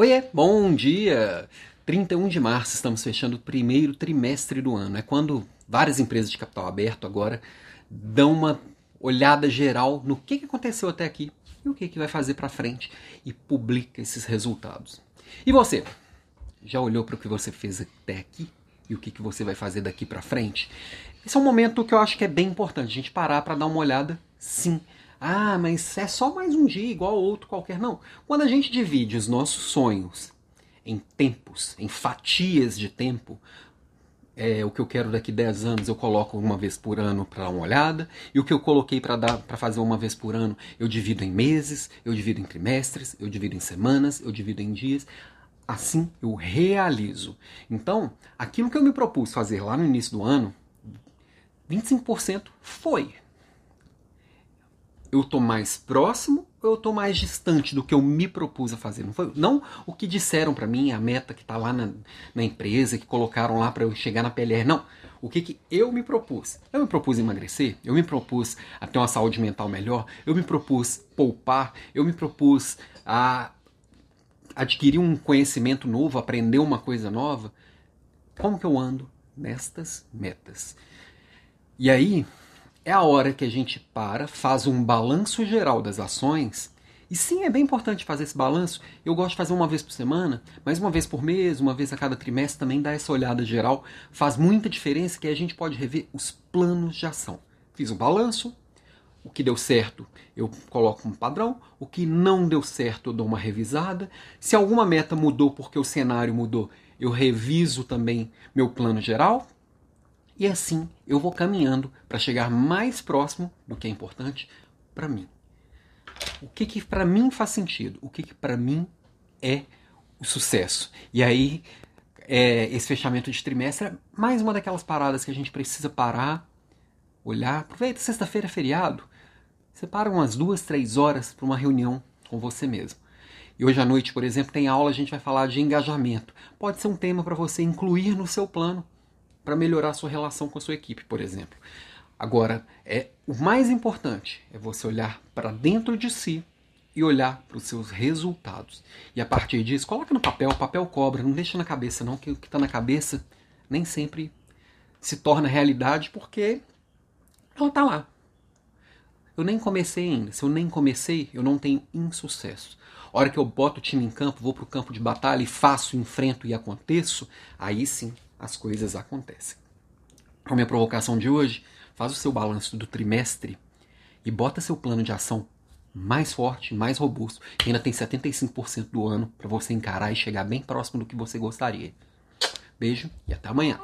Oiê, bom dia! 31 de março, estamos fechando o primeiro trimestre do ano. É quando várias empresas de capital aberto agora dão uma olhada geral no que aconteceu até aqui e o que vai fazer para frente e publica esses resultados. E você? Já olhou para o que você fez até aqui e o que você vai fazer daqui para frente? Esse é um momento que eu acho que é bem importante a gente parar para dar uma olhada, sim ah, mas é só mais um dia igual outro qualquer. Não. Quando a gente divide os nossos sonhos em tempos, em fatias de tempo, é, o que eu quero daqui 10 anos eu coloco uma vez por ano para dar uma olhada, e o que eu coloquei para dar para fazer uma vez por ano, eu divido em meses, eu divido em trimestres, eu divido em semanas, eu divido em dias. Assim eu realizo. Então, aquilo que eu me propus fazer lá no início do ano, 25% foi eu tô mais próximo ou eu tô mais distante do que eu me propus a fazer? Não foi não o que disseram para mim, a meta que tá lá na, na empresa, que colocaram lá para eu chegar na PLR. Não. O que, que eu me propus? Eu me propus emagrecer, eu me propus a ter uma saúde mental melhor, eu me propus poupar, eu me propus a adquirir um conhecimento novo, aprender uma coisa nova. Como que eu ando nestas metas? E aí, é a hora que a gente para, faz um balanço geral das ações. E sim, é bem importante fazer esse balanço. Eu gosto de fazer uma vez por semana, mas uma vez por mês, uma vez a cada trimestre também dá essa olhada geral. Faz muita diferença que a gente pode rever os planos de ação. Fiz um balanço, o que deu certo eu coloco um padrão, o que não deu certo eu dou uma revisada. Se alguma meta mudou porque o cenário mudou, eu reviso também meu plano geral e assim eu vou caminhando para chegar mais próximo do que é importante para mim. O que que para mim faz sentido? O que que para mim é o sucesso? E aí é, esse fechamento de trimestre é mais uma daquelas paradas que a gente precisa parar, olhar. Aproveita, sexta-feira é feriado. Separa umas duas, três horas para uma reunião com você mesmo. E hoje à noite, por exemplo, tem aula, a gente vai falar de engajamento. Pode ser um tema para você incluir no seu plano para melhorar sua relação com a sua equipe, por exemplo. Agora, é o mais importante é você olhar para dentro de si e olhar para os seus resultados. E a partir disso, coloca no papel, papel cobra, não deixa na cabeça não, que o que está na cabeça nem sempre se torna realidade porque ela está lá. Eu nem comecei ainda. Se eu nem comecei, eu não tenho insucesso. A hora que eu boto o time em campo, vou para o campo de batalha e faço, enfrento e aconteço, aí sim as coisas acontecem. A minha provocação de hoje, faz o seu balanço do trimestre e bota seu plano de ação mais forte, mais robusto, que ainda tem 75% do ano para você encarar e chegar bem próximo do que você gostaria. Beijo e até amanhã.